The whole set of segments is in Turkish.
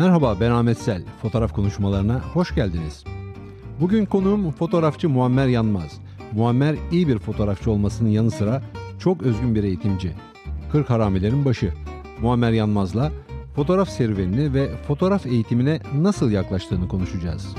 Merhaba ben Ahmet Sel. Fotoğraf konuşmalarına hoş geldiniz. Bugün konuğum fotoğrafçı Muammer Yanmaz. Muammer iyi bir fotoğrafçı olmasının yanı sıra çok özgün bir eğitimci. 40 haramilerin başı. Muammer Yanmaz'la fotoğraf serüvenini ve fotoğraf eğitimine nasıl yaklaştığını konuşacağız.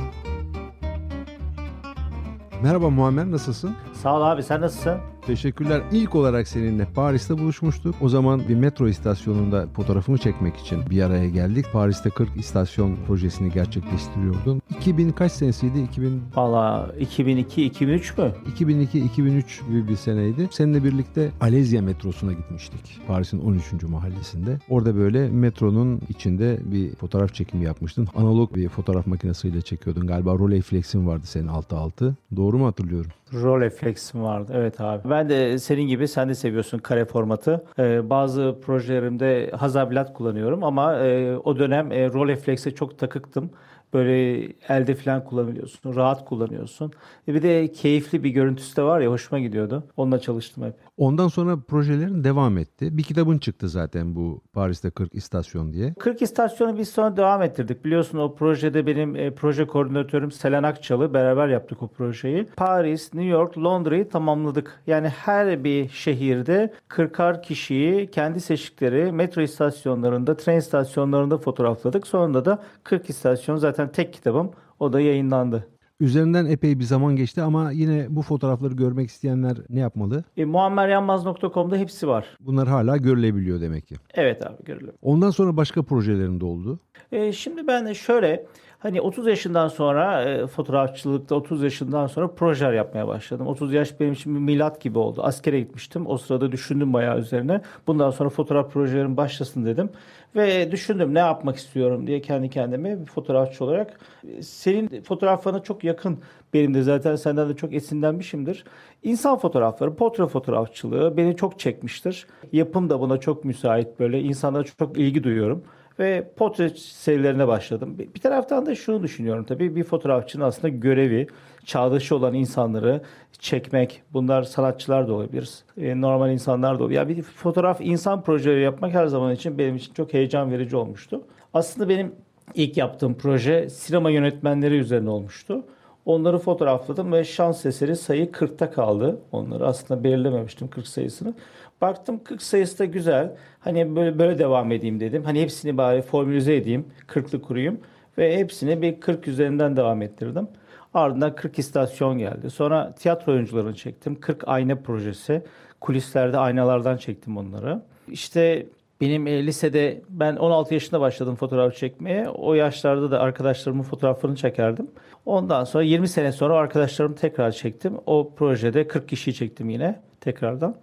Merhaba Muammer nasılsın? Sağ ol abi sen nasılsın? Teşekkürler. İlk olarak seninle Paris'te buluşmuştuk. O zaman bir metro istasyonunda fotoğrafımı çekmek için bir araya geldik. Paris'te 40 istasyon projesini gerçekleştiriyordun. 2000 kaç senesiydi? 2000 Valla 2002-2003 mü? 2002-2003 gibi bir seneydi. Seninle birlikte Alezya metrosuna gitmiştik. Paris'in 13. mahallesinde. Orada böyle metronun içinde bir fotoğraf çekimi yapmıştın. Analog bir fotoğraf makinesiyle çekiyordun. Galiba Rolleiflex'in vardı senin 6-6. Doğru mu hatırlıyorum? Rolleiflex'im vardı. Evet abi. Ben de senin gibi sen de seviyorsun kare formatı. Ee, bazı projelerimde Hasselblad kullanıyorum ama e, o dönem e, Rolleiflex'e çok takıktım. Böyle elde falan kullanabiliyorsun. Rahat kullanıyorsun. E bir de keyifli bir görüntüsü de var ya hoşuma gidiyordu. Onunla çalıştım hep. Ondan sonra projelerin devam etti. Bir kitabın çıktı zaten bu Paris'te 40 istasyon diye. 40 istasyonu biz sonra devam ettirdik. Biliyorsun o projede benim e, proje koordinatörüm Selen Akçalı beraber yaptık o projeyi. Paris, New York, Londra'yı tamamladık. Yani her bir şehirde 40'ar kişiyi kendi seçtikleri metro istasyonlarında, tren istasyonlarında fotoğrafladık. Sonunda da 40 istasyon zaten tek kitabım. O da yayınlandı. Üzerinden epey bir zaman geçti ama yine bu fotoğrafları görmek isteyenler ne yapmalı? E, muammeryanmaz.com'da hepsi var. Bunlar hala görülebiliyor demek ki. Evet abi görülüyor. Ondan sonra başka projelerin de oldu. E, şimdi ben şöyle hani 30 yaşından sonra e, fotoğrafçılıkta 30 yaşından sonra projeler yapmaya başladım. 30 yaş benim için bir milat gibi oldu. Askere gitmiştim. O sırada düşündüm bayağı üzerine. Bundan sonra fotoğraf projelerim başlasın dedim. Ve düşündüm ne yapmak istiyorum diye kendi kendime bir fotoğrafçı olarak. Senin fotoğraflarına çok yakın benim de zaten senden de çok esinlenmişimdir. İnsan fotoğrafları, portre fotoğrafçılığı beni çok çekmiştir. Yapım da buna çok müsait böyle. İnsanlara çok ilgi duyuyorum ve portre serilerine başladım. Bir taraftan da şunu düşünüyorum tabii bir fotoğrafçının aslında görevi çağdaşı olan insanları çekmek. Bunlar sanatçılar da olabilir. E, normal insanlar da olabilir. Yani bir fotoğraf insan projeleri yapmak her zaman için benim için çok heyecan verici olmuştu. Aslında benim ilk yaptığım proje sinema yönetmenleri üzerine olmuştu. Onları fotoğrafladım ve şans eseri sayı 40'ta kaldı. Onları aslında belirlememiştim 40 sayısını. Baktım 40 sayısı da güzel. Hani böyle böyle devam edeyim dedim. Hani hepsini bari formülize edeyim, 40'lı kurayım ve hepsini bir 40 üzerinden devam ettirdim. Ardından 40 istasyon geldi. Sonra tiyatro oyuncularını çektim. 40 ayna projesi. Kulislerde aynalardan çektim onları. İşte benim e, lisede ben 16 yaşında başladım fotoğraf çekmeye. O yaşlarda da arkadaşlarımın fotoğraflarını çekerdim. Ondan sonra 20 sene sonra arkadaşlarımı tekrar çektim. O projede 40 kişiyi çektim yine tekrardan.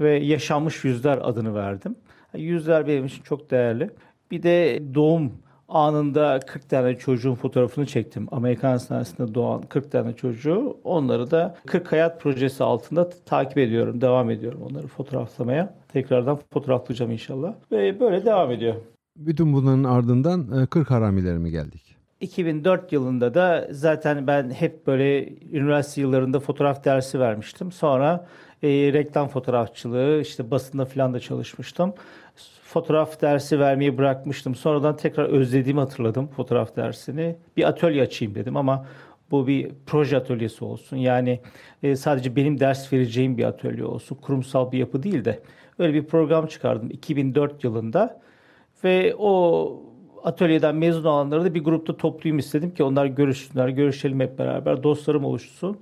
Ve yaşanmış yüzler adını verdim. Yüzler benim için çok değerli. Bir de doğum anında 40 tane çocuğun fotoğrafını çektim. Amerikan hastanesinde doğan 40 tane çocuğu. Onları da 40 hayat projesi altında takip ediyorum, devam ediyorum onları fotoğraflamaya. Tekrardan fotoğraflayacağım inşallah. Ve böyle devam ediyor. Bütün bunların ardından 40 haramiler mi geldik? 2004 yılında da zaten ben hep böyle üniversite yıllarında fotoğraf dersi vermiştim. Sonra e, reklam fotoğrafçılığı, işte basında falan da çalışmıştım. Fotoğraf dersi vermeyi bırakmıştım. Sonradan tekrar özlediğimi hatırladım fotoğraf dersini. Bir atölye açayım dedim ama bu bir proje atölyesi olsun. Yani e, sadece benim ders vereceğim bir atölye olsun. Kurumsal bir yapı değil de. Öyle bir program çıkardım 2004 yılında. Ve o atölyeden mezun olanları da bir grupta toplayayım istedim ki onlar görüşsünler, görüşelim hep beraber, dostlarım oluşsun.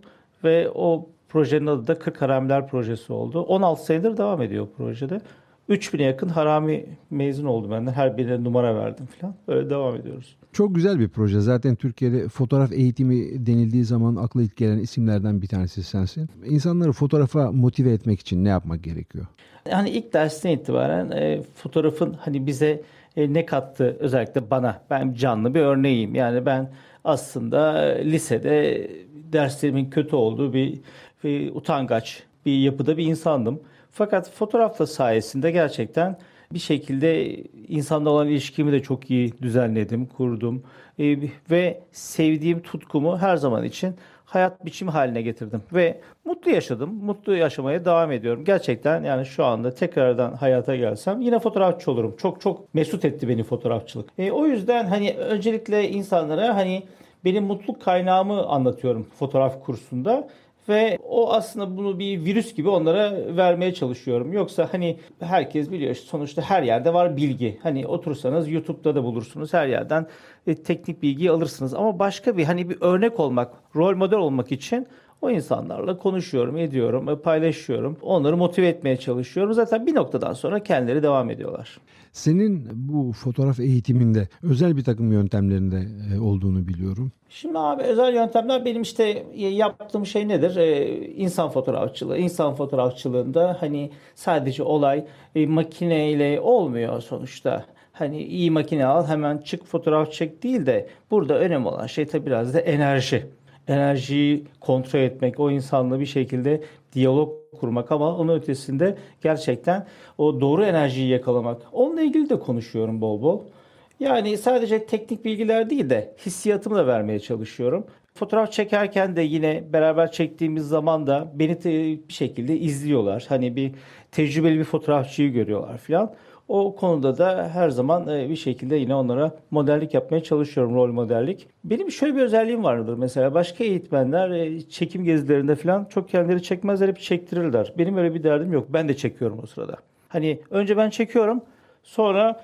Ve o projenin adı da 40 Haramiler Projesi oldu. 16 senedir devam ediyor projede. 3000'e yakın harami mezun oldu benden. Her birine numara verdim falan. Öyle devam ediyoruz. Çok güzel bir proje. Zaten Türkiye'de fotoğraf eğitimi denildiği zaman akla ilk gelen isimlerden bir tanesi sensin. İnsanları fotoğrafa motive etmek için ne yapmak gerekiyor? Yani ilk dersten itibaren e, fotoğrafın hani bize e, ne kattı özellikle bana. Ben canlı bir örneğiyim. Yani ben aslında e, lisede derslerimin kötü olduğu bir, bir utangaç bir yapıda bir insandım. Fakat fotoğrafla sayesinde gerçekten bir şekilde insanla olan ilişkimi de çok iyi düzenledim, kurdum. E, ve sevdiğim tutkumu her zaman için hayat biçimi haline getirdim ve mutlu yaşadım. Mutlu yaşamaya devam ediyorum. Gerçekten yani şu anda tekrardan hayata gelsem yine fotoğrafçı olurum. Çok çok mesut etti beni fotoğrafçılık. E, o yüzden hani öncelikle insanlara hani benim mutluluk kaynağımı anlatıyorum fotoğraf kursunda ve o aslında bunu bir virüs gibi onlara vermeye çalışıyorum. Yoksa hani herkes biliyor sonuçta her yerde var bilgi. Hani otursanız YouTube'da da bulursunuz her yerden e, teknik bilgiyi alırsınız. Ama başka bir hani bir örnek olmak, rol model olmak için o insanlarla konuşuyorum, ediyorum, e, paylaşıyorum. Onları motive etmeye çalışıyorum. Zaten bir noktadan sonra kendileri devam ediyorlar. Senin bu fotoğraf eğitiminde özel bir takım yöntemlerinde e, olduğunu biliyorum. Şimdi abi özel yöntemler benim işte yaptığım şey nedir? Ee, insan fotoğrafçılığı. İnsan fotoğrafçılığında hani sadece olay e, makineyle olmuyor sonuçta. Hani iyi makine al hemen çık fotoğraf çek değil de burada önemli olan şey tabii biraz da enerji enerjiyi kontrol etmek, o insanla bir şekilde diyalog kurmak ama onun ötesinde gerçekten o doğru enerjiyi yakalamak. Onunla ilgili de konuşuyorum bol bol. Yani sadece teknik bilgiler değil de hissiyatımı da vermeye çalışıyorum. Fotoğraf çekerken de yine beraber çektiğimiz zaman da beni bir şekilde izliyorlar. Hani bir tecrübeli bir fotoğrafçıyı görüyorlar falan. O konuda da her zaman e, bir şekilde yine onlara modellik yapmaya çalışıyorum, rol modellik. Benim şöyle bir özelliğim vardır mesela. Başka eğitmenler e, çekim gezilerinde falan çok kendileri çekmezler, hep çektirirler. Benim öyle bir derdim yok. Ben de çekiyorum o sırada. Hani önce ben çekiyorum, sonra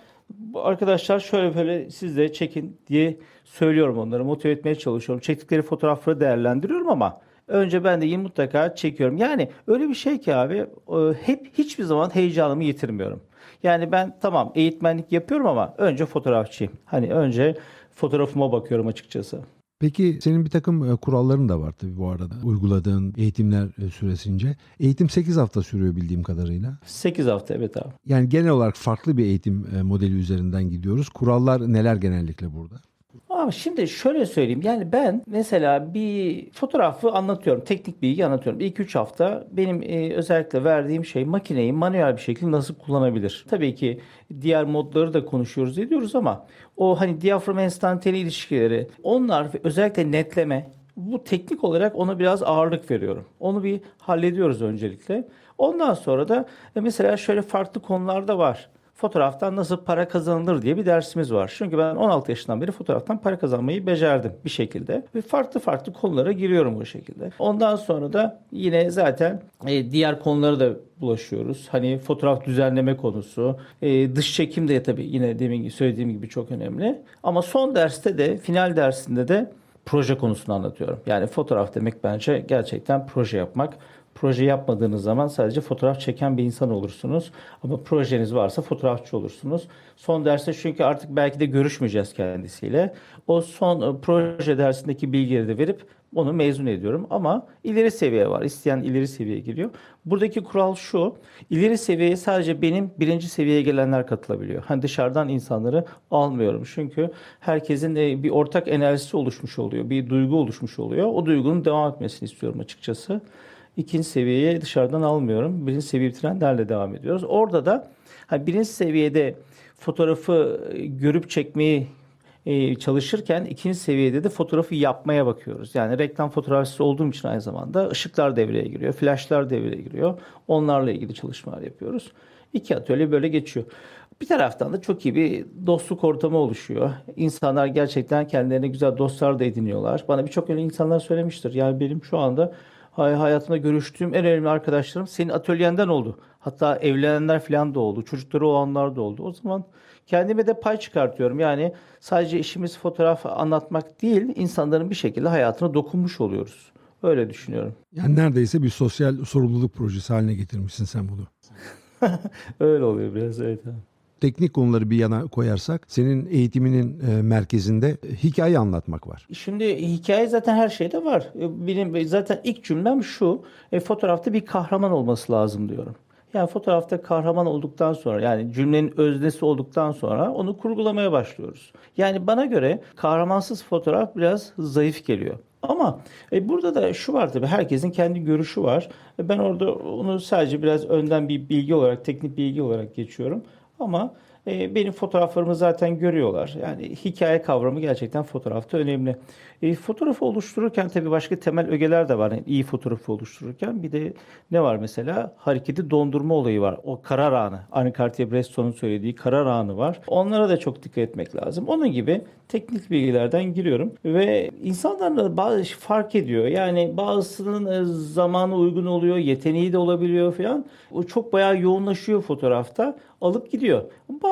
arkadaşlar şöyle böyle siz de çekin diye söylüyorum onları. Motive etmeye çalışıyorum. Çektikleri fotoğrafları değerlendiriyorum ama önce ben de yine mutlaka çekiyorum. Yani öyle bir şey ki abi e, hep hiçbir zaman heyecanımı yitirmiyorum. Yani ben tamam eğitmenlik yapıyorum ama önce fotoğrafçıyım. Hani önce fotoğrafıma bakıyorum açıkçası. Peki senin bir takım e, kuralların da var tabii bu arada. Uyguladığın eğitimler e, süresince. Eğitim 8 hafta sürüyor bildiğim kadarıyla. 8 hafta evet abi. Yani genel olarak farklı bir eğitim modeli üzerinden gidiyoruz. Kurallar neler genellikle burada? Ama şimdi şöyle söyleyeyim. Yani ben mesela bir fotoğrafı anlatıyorum. Teknik bilgi anlatıyorum. İlk 3 hafta benim e, özellikle verdiğim şey makineyi manuel bir şekilde nasıl kullanabilir? Tabii ki diğer modları da konuşuyoruz ediyoruz ama o hani diyafram enstantane ilişkileri onlar özellikle netleme bu teknik olarak ona biraz ağırlık veriyorum. Onu bir hallediyoruz öncelikle. Ondan sonra da mesela şöyle farklı konularda var fotoğraftan nasıl para kazanılır diye bir dersimiz var. Çünkü ben 16 yaşından beri fotoğraftan para kazanmayı becerdim bir şekilde. Ve farklı farklı konulara giriyorum bu şekilde. Ondan sonra da yine zaten e, diğer konulara da bulaşıyoruz. Hani fotoğraf düzenleme konusu, e, dış çekim de tabii yine demin söylediğim gibi çok önemli. Ama son derste de, final dersinde de proje konusunu anlatıyorum. Yani fotoğraf demek bence gerçekten proje yapmak. Proje yapmadığınız zaman sadece fotoğraf çeken bir insan olursunuz. Ama projeniz varsa fotoğrafçı olursunuz. Son derste çünkü artık belki de görüşmeyeceğiz kendisiyle. O son e, proje dersindeki bilgileri de verip onu mezun ediyorum. Ama ileri seviye var. İsteyen ileri seviyeye giriyor. Buradaki kural şu. İleri seviyeye sadece benim birinci seviyeye gelenler katılabiliyor. Hani dışarıdan insanları almıyorum. Çünkü herkesin e, bir ortak enerjisi oluşmuş oluyor. Bir duygu oluşmuş oluyor. O duygunun devam etmesini istiyorum açıkçası ikinci seviyeye dışarıdan almıyorum. Birinci seviye bitirenlerle devam ediyoruz. Orada da hani birinci seviyede fotoğrafı e, görüp çekmeyi e, çalışırken ikinci seviyede de fotoğrafı yapmaya bakıyoruz. Yani reklam fotoğrafçısı olduğum için aynı zamanda ışıklar devreye giriyor, flashlar devreye giriyor. Onlarla ilgili çalışmalar yapıyoruz. İki atölye böyle geçiyor. Bir taraftan da çok iyi bir dostluk ortamı oluşuyor. İnsanlar gerçekten kendilerine güzel dostlar da ediniyorlar. Bana birçok öyle insanlar söylemiştir. Yani benim şu anda hayatımda görüştüğüm en önemli arkadaşlarım senin atölyenden oldu. Hatta evlenenler falan da oldu. Çocukları olanlar da oldu. O zaman kendime de pay çıkartıyorum. Yani sadece işimiz fotoğraf anlatmak değil, insanların bir şekilde hayatına dokunmuş oluyoruz. Öyle düşünüyorum. Yani neredeyse bir sosyal sorumluluk projesi haline getirmişsin sen bunu. Öyle oluyor biraz evet. Teknik konuları bir yana koyarsak senin eğitiminin e, merkezinde hikaye anlatmak var. Şimdi hikaye zaten her şeyde var. E, benim zaten ilk cümlem şu. E, fotoğrafta bir kahraman olması lazım diyorum. Yani fotoğrafta kahraman olduktan sonra yani cümlenin öznesi olduktan sonra onu kurgulamaya başlıyoruz. Yani bana göre kahramansız fotoğraf biraz zayıf geliyor. Ama e, burada da şu var tabii herkesin kendi görüşü var. Ben orada onu sadece biraz önden bir bilgi olarak, teknik bilgi olarak geçiyorum. Ama e, benim fotoğraflarımı zaten görüyorlar. Yani hikaye kavramı gerçekten fotoğrafta önemli. E, fotoğrafı oluştururken tabii başka temel ögeler de var. Yani iyi fotoğrafı oluştururken bir de ne var mesela? Hareketi dondurma olayı var. O karar anı. Aynı Cartier-Bresson'un söylediği karar anı var. Onlara da çok dikkat etmek lazım. Onun gibi teknik bilgilerden giriyorum ve insanlar da bazı fark ediyor. Yani bazısının e, zamanı uygun oluyor, yeteneği de olabiliyor falan. O çok bayağı yoğunlaşıyor fotoğrafta. Alıp gidiyor.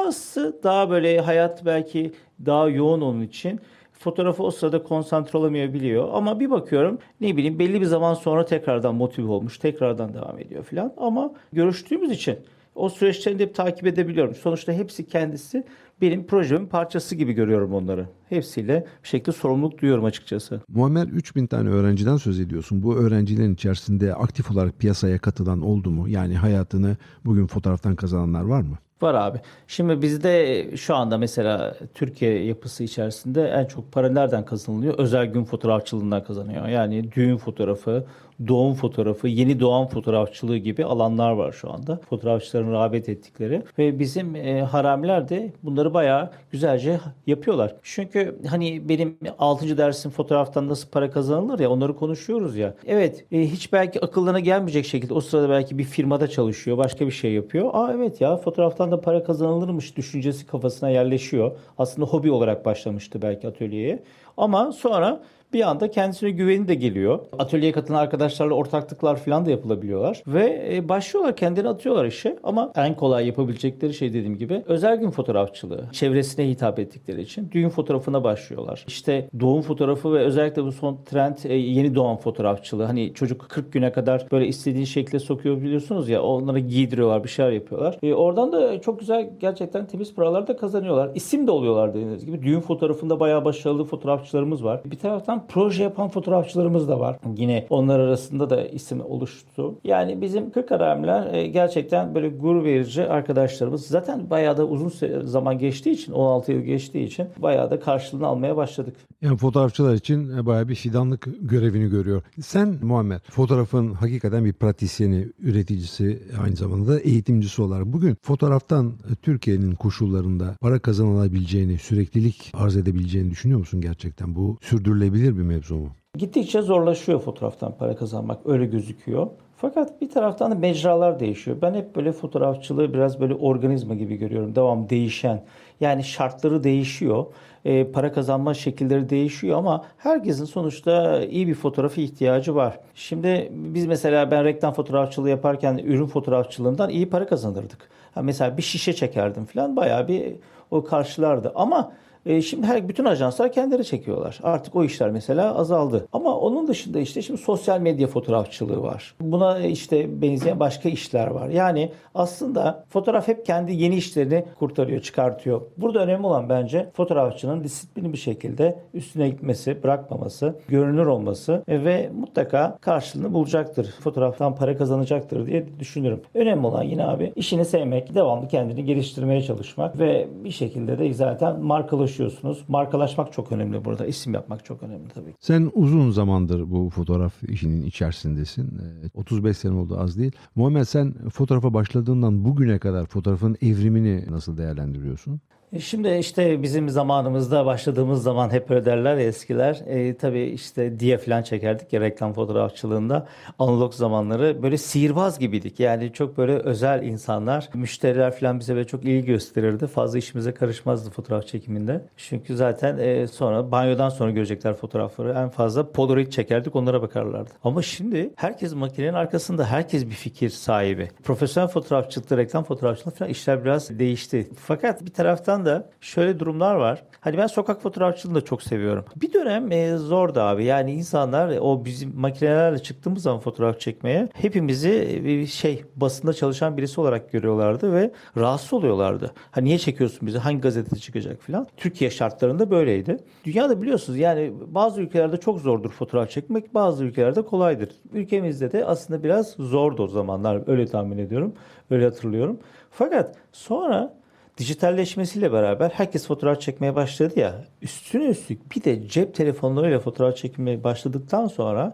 Bazısı daha böyle hayat belki daha yoğun onun için fotoğrafı o sırada konsantre olamayabiliyor. Ama bir bakıyorum ne bileyim belli bir zaman sonra tekrardan motive olmuş, tekrardan devam ediyor falan. Ama görüştüğümüz için o süreçlerini de hep takip edebiliyorum. Sonuçta hepsi kendisi benim projemin parçası gibi görüyorum onları. Hepsiyle bir şekilde sorumluluk duyuyorum açıkçası. Muammer 3000 tane öğrenciden söz ediyorsun. Bu öğrencilerin içerisinde aktif olarak piyasaya katılan oldu mu? Yani hayatını bugün fotoğraftan kazananlar var mı? Var abi. Şimdi bizde şu anda mesela Türkiye yapısı içerisinde en çok para nereden kazanılıyor? Özel gün fotoğrafçılığından kazanıyor. Yani düğün fotoğrafı, doğum fotoğrafı, yeni doğan fotoğrafçılığı gibi alanlar var şu anda. Fotoğrafçıların rağbet ettikleri ve bizim e, haramiler de bunları bayağı güzelce yapıyorlar. Çünkü hani benim 6. dersim fotoğraftan nasıl para kazanılır ya onları konuşuyoruz ya. Evet e, hiç belki akıllarına gelmeyecek şekilde o sırada belki bir firmada çalışıyor, başka bir şey yapıyor. Aa evet ya fotoğraftan da para kazanılırmış düşüncesi kafasına yerleşiyor. Aslında hobi olarak başlamıştı belki atölyeye. Ama sonra bir anda kendisine güveni de geliyor. Atölyeye katılan arkadaşlarla ortaklıklar falan da yapılabiliyorlar. Ve e, başlıyorlar kendini atıyorlar işe. Ama en kolay yapabilecekleri şey dediğim gibi özel gün fotoğrafçılığı. Çevresine hitap ettikleri için düğün fotoğrafına başlıyorlar. İşte doğum fotoğrafı ve özellikle bu son trend e, yeni doğan fotoğrafçılığı. Hani çocuk 40 güne kadar böyle istediğin şekilde sokuyor biliyorsunuz ya onları giydiriyorlar bir şeyler yapıyorlar. E, oradan da çok güzel gerçekten temiz paralar da kazanıyorlar. İsim de oluyorlar dediğiniz gibi. Düğün fotoğrafında bayağı başarılı fotoğrafçılarımız var. Bir taraftan taraftan proje yapan fotoğrafçılarımız da var. Yine onlar arasında da isim oluştu. Yani bizim Kırklareliler e, gerçekten böyle gurur verici arkadaşlarımız. Zaten bayağı da uzun zaman geçtiği için 16 yıl geçtiği için bayağı da karşılığını almaya başladık. Yani fotoğrafçılar için e, bayağı bir fidanlık görevini görüyor. Sen Muhammed fotoğrafın hakikaten bir pratisyeni, üreticisi aynı zamanda da eğitimcisi olarak bugün fotoğraftan e, Türkiye'nin koşullarında para kazanılabileceğini, süreklilik arz edebileceğini düşünüyor musun gerçekten? Bu sürdürülebilir bir mevzu mu? Gittikçe zorlaşıyor fotoğraftan para kazanmak öyle gözüküyor. Fakat bir taraftan da mecralar değişiyor. Ben hep böyle fotoğrafçılığı biraz böyle organizma gibi görüyorum. Devam değişen. Yani şartları değişiyor. E, para kazanma şekilleri değişiyor ama herkesin sonuçta iyi bir fotoğrafı ihtiyacı var. Şimdi biz mesela ben reklam fotoğrafçılığı yaparken ürün fotoğrafçılığından iyi para kazanırdık. Ha mesela bir şişe çekerdim falan bayağı bir o karşılardı. Ama e, şimdi her bütün ajanslar kendileri çekiyorlar. Artık o işler mesela azaldı. Ama onun dışında işte şimdi sosyal medya fotoğrafçılığı var. Buna işte benzeyen başka işler var. Yani aslında fotoğraf hep kendi yeni işlerini kurtarıyor, çıkartıyor. Burada önemli olan bence fotoğrafçının disiplinli bir şekilde üstüne gitmesi, bırakmaması, görünür olması ve mutlaka karşılığını bulacaktır. Fotoğraftan para kazanacaktır diye düşünüyorum. Önemli olan yine abi işini sevmek, devamlı kendini geliştirmeye çalışmak ve bir şekilde de zaten markalaşıyor çalışıyorsunuz. Markalaşmak çok önemli burada. İsim yapmak çok önemli tabii. Sen uzun zamandır bu fotoğraf işinin içerisindesin. 35 sene oldu az değil. Muhammed sen fotoğrafa başladığından bugüne kadar fotoğrafın evrimini nasıl değerlendiriyorsun? E, şimdi işte bizim zamanımızda başladığımız zaman hep öyle derler ya eskiler. E, tabii işte diye falan çekerdik ya reklam fotoğrafçılığında. Analog zamanları böyle sihirbaz gibiydik. Yani çok böyle özel insanlar. Müşteriler falan bize böyle çok ilgi gösterirdi. Fazla işimize karışmazdı fotoğraf çekiminde. Çünkü zaten e, sonra banyodan sonra görecekler fotoğrafları. En fazla Polaroid çekerdik onlara bakarlardı. Ama şimdi herkes makinenin arkasında. Herkes bir fikir sahibi. Profesyonel fotoğrafçılıkta, reklam fotoğrafçılıkta falan işler biraz değişti. Fakat bir taraftan taraftan da şöyle durumlar var. Hani ben sokak fotoğrafçılığını da çok seviyorum. Bir dönem e, zordu abi. Yani insanlar o bizim makinelerle çıktığımız zaman fotoğraf çekmeye hepimizi bir şey basında çalışan birisi olarak görüyorlardı ve rahatsız oluyorlardı. Hani niye çekiyorsun bizi? Hangi gazetede çıkacak falan. Türkiye şartlarında böyleydi. Dünyada biliyorsunuz yani bazı ülkelerde çok zordur fotoğraf çekmek. Bazı ülkelerde kolaydır. Ülkemizde de aslında biraz zordu o zamanlar. Öyle tahmin ediyorum. Öyle hatırlıyorum. Fakat sonra dijitalleşmesiyle beraber herkes fotoğraf çekmeye başladı ya. Üstüne üstlük bir de cep telefonlarıyla fotoğraf çekmeye başladıktan sonra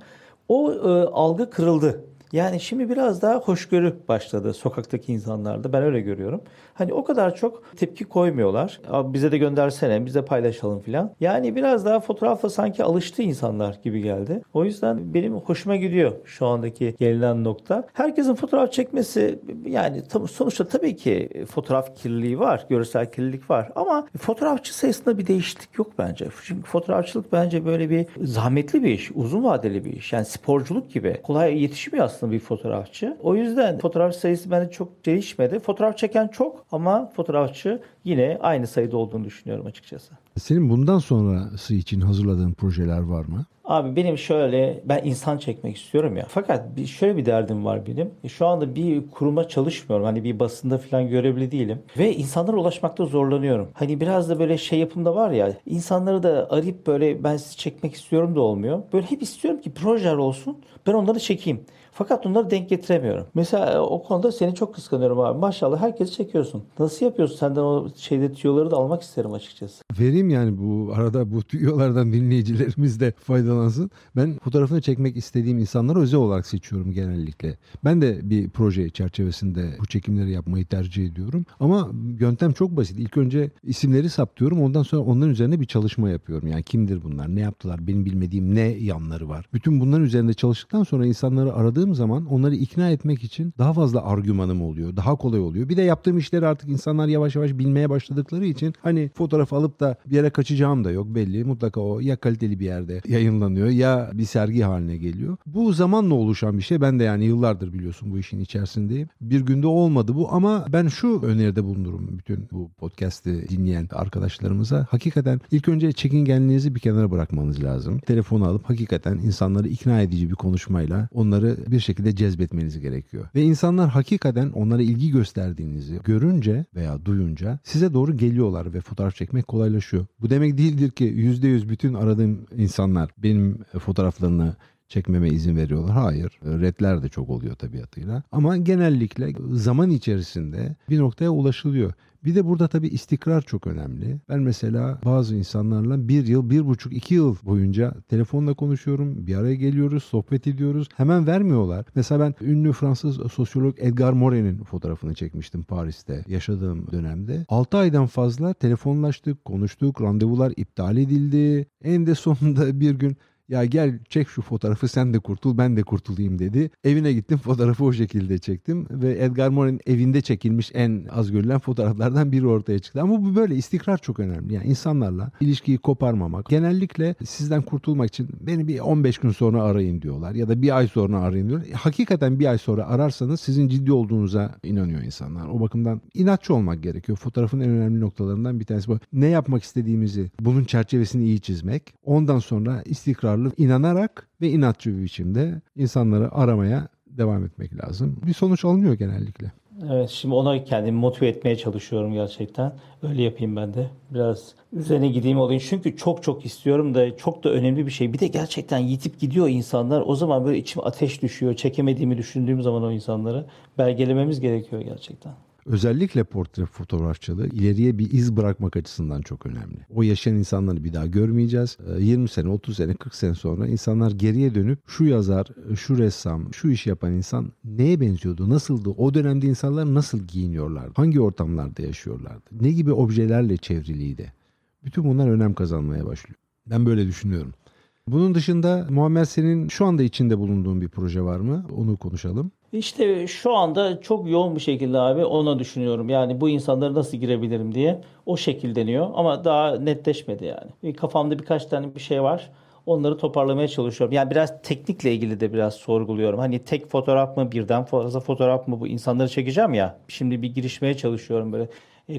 o e, algı kırıldı. Yani şimdi biraz daha hoşgörü başladı sokaktaki insanlarda. Ben öyle görüyorum. Hani o kadar çok tepki koymuyorlar. Bize de göndersene, bize paylaşalım filan. Yani biraz daha fotoğrafla sanki alıştı insanlar gibi geldi. O yüzden benim hoşuma gidiyor şu andaki gelinen nokta. Herkesin fotoğraf çekmesi yani sonuçta tabii ki fotoğraf kirliliği var, görsel kirlilik var ama fotoğrafçı sayısında bir değişiklik yok bence. Çünkü fotoğrafçılık bence böyle bir zahmetli bir iş, uzun vadeli bir iş. Yani sporculuk gibi. Kolay yetişmiyor aslında bir fotoğrafçı. O yüzden fotoğraf sayısı bence çok değişmedi. Fotoğraf çeken çok ama fotoğrafçı yine aynı sayıda olduğunu düşünüyorum açıkçası. Senin bundan sonrası için hazırladığın projeler var mı? Abi benim şöyle ben insan çekmek istiyorum ya. Fakat bir, şöyle bir derdim var benim. E, şu anda bir kuruma çalışmıyorum. Hani bir basında falan görevli değilim. Ve insanlara ulaşmakta zorlanıyorum. Hani biraz da böyle şey yapımda var ya. insanları da arayıp böyle ben sizi çekmek istiyorum da olmuyor. Böyle hep istiyorum ki projeler olsun. Ben onları çekeyim. Fakat bunları denk getiremiyorum. Mesela e, o konuda seni çok kıskanıyorum abi. Maşallah herkesi çekiyorsun. Nasıl yapıyorsun? Senden o şeyde tüyoları da almak isterim açıkçası. Vereyim yani bu arada bu tüyolardan dinleyicilerimiz de faydalansın. Ben fotoğrafını çekmek istediğim insanları özel olarak seçiyorum genellikle. Ben de bir proje çerçevesinde bu çekimleri yapmayı tercih ediyorum. Ama yöntem çok basit. İlk önce isimleri saptıyorum. Ondan sonra onların üzerine bir çalışma yapıyorum. Yani kimdir bunlar? Ne yaptılar? Benim bilmediğim ne yanları var? Bütün bunların üzerinde çalıştıktan sonra insanları aradığım zaman onları ikna etmek için daha fazla argümanım oluyor. Daha kolay oluyor. Bir de yaptığım işleri artık insanlar yavaş yavaş bilmeye başladıkları için hani fotoğraf alıp da bir yere kaçacağım da yok belli. Mutlaka o ya kaliteli bir yerde yayınlanıyor ya bir sergi haline geliyor. Bu zamanla oluşan bir şey. Ben de yani yıllardır biliyorsun bu işin içerisindeyim. Bir günde olmadı bu ama ben şu öneride bulunurum bütün bu podcast'i dinleyen arkadaşlarımıza. Hakikaten ilk önce çekingenliğinizi bir kenara bırakmanız lazım. Telefonu alıp hakikaten insanları ikna edici bir konuşmayla onları bir şekilde cezbetmeniz gerekiyor. Ve insanlar hakikaten onlara ilgi gösterdiğinizi görünce veya duyunca size doğru geliyorlar ve fotoğraf çekmek kolaylaşıyor. Bu demek değildir ki %100 bütün aradığım insanlar benim fotoğraflarını çekmeme izin veriyorlar. Hayır. Redler de çok oluyor tabiatıyla. Ama genellikle zaman içerisinde bir noktaya ulaşılıyor. Bir de burada tabii istikrar çok önemli. Ben mesela bazı insanlarla bir yıl, bir buçuk, iki yıl boyunca telefonla konuşuyorum. Bir araya geliyoruz, sohbet ediyoruz. Hemen vermiyorlar. Mesela ben ünlü Fransız sosyolog Edgar Morin'in fotoğrafını çekmiştim Paris'te yaşadığım dönemde. 6 aydan fazla telefonlaştık, konuştuk, randevular iptal edildi. En de sonunda bir gün ya gel çek şu fotoğrafı sen de kurtul ben de kurtulayım dedi. Evine gittim fotoğrafı o şekilde çektim ve Edgar Morin evinde çekilmiş en az görülen fotoğraflardan biri ortaya çıktı. Ama bu böyle istikrar çok önemli. Yani insanlarla ilişkiyi koparmamak. Genellikle sizden kurtulmak için beni bir 15 gün sonra arayın diyorlar ya da bir ay sonra arayın diyorlar. Hakikaten bir ay sonra ararsanız sizin ciddi olduğunuza inanıyor insanlar. O bakımdan inatçı olmak gerekiyor. Fotoğrafın en önemli noktalarından bir tanesi bu. Ne yapmak istediğimizi, bunun çerçevesini iyi çizmek. Ondan sonra istikrar kararlı, inanarak ve inatçı bir biçimde insanları aramaya devam etmek lazım. Bir sonuç alınıyor genellikle. Evet şimdi ona kendimi motive etmeye çalışıyorum gerçekten. Öyle yapayım ben de. Biraz üzerine gideyim olayım. Çünkü çok çok istiyorum da çok da önemli bir şey. Bir de gerçekten yitip gidiyor insanlar. O zaman böyle içim ateş düşüyor. Çekemediğimi düşündüğüm zaman o insanları belgelememiz gerekiyor gerçekten. Özellikle portre fotoğrafçılığı ileriye bir iz bırakmak açısından çok önemli. O yaşayan insanları bir daha görmeyeceğiz. 20 ee, sene, 30 sene, 40 sene sonra insanlar geriye dönüp şu yazar, şu ressam, şu iş yapan insan neye benziyordu, nasıldı, o dönemde insanlar nasıl giyiniyorlardı, hangi ortamlarda yaşıyorlardı, ne gibi objelerle çevriliydi. Bütün bunlar önem kazanmaya başlıyor. Ben böyle düşünüyorum. Bunun dışında Muammer senin şu anda içinde bulunduğun bir proje var mı? Onu konuşalım. İşte şu anda çok yoğun bir şekilde abi ona düşünüyorum. Yani bu insanları nasıl girebilirim diye o şekil deniyor ama daha netleşmedi yani. Kafamda birkaç tane bir şey var. Onları toparlamaya çalışıyorum. Yani biraz teknikle ilgili de biraz sorguluyorum. Hani tek fotoğraf mı, birden fazla fotoğraf mı bu insanları çekeceğim ya. Şimdi bir girişmeye çalışıyorum böyle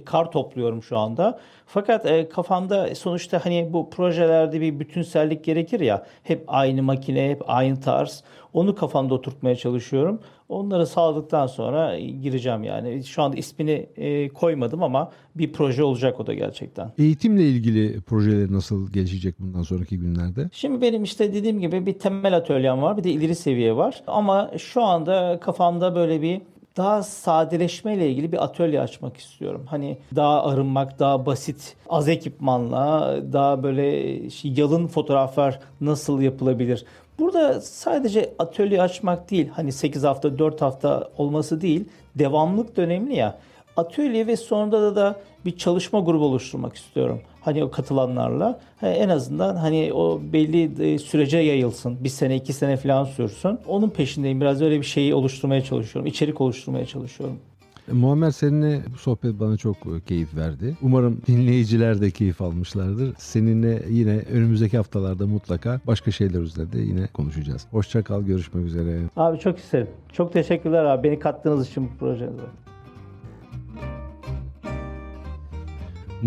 kar topluyorum şu anda. Fakat e, kafamda sonuçta hani bu projelerde bir bütünsellik gerekir ya. Hep aynı makine, hep aynı tarz. Onu kafamda oturtmaya çalışıyorum. Onları sağladıktan sonra gireceğim yani. Şu anda ismini e, koymadım ama bir proje olacak o da gerçekten. Eğitimle ilgili projeler nasıl gelişecek bundan sonraki günlerde? Şimdi benim işte dediğim gibi bir temel atölyem var bir de ileri seviye var. Ama şu anda kafamda böyle bir daha sadeleşmeyle ilgili bir atölye açmak istiyorum. Hani daha arınmak, daha basit, az ekipmanla, daha böyle şey, yalın fotoğraflar nasıl yapılabilir? Burada sadece atölye açmak değil, hani 8 hafta, 4 hafta olması değil, devamlık da önemli ya. Atölye ve sonunda da, da bir çalışma grubu oluşturmak istiyorum. Hani o katılanlarla en azından hani o belli e, sürece yayılsın. Bir sene, iki sene falan sürsün. Onun peşindeyim. Biraz öyle bir şeyi oluşturmaya çalışıyorum. İçerik oluşturmaya çalışıyorum. Muammer seninle bu sohbet bana çok e, keyif verdi. Umarım dinleyiciler de keyif almışlardır. Seninle yine önümüzdeki haftalarda mutlaka başka şeyler üzerinde yine konuşacağız. Hoşça kal, görüşmek üzere. Abi çok isterim. Çok teşekkürler abi beni kattığınız için bu projenize.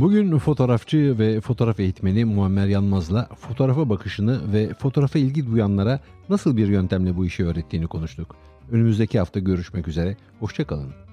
Bugün fotoğrafçı ve fotoğraf eğitmeni Muammer Yanmaz'la fotoğrafa bakışını ve fotoğrafa ilgi duyanlara nasıl bir yöntemle bu işi öğrettiğini konuştuk. Önümüzdeki hafta görüşmek üzere. Hoşçakalın.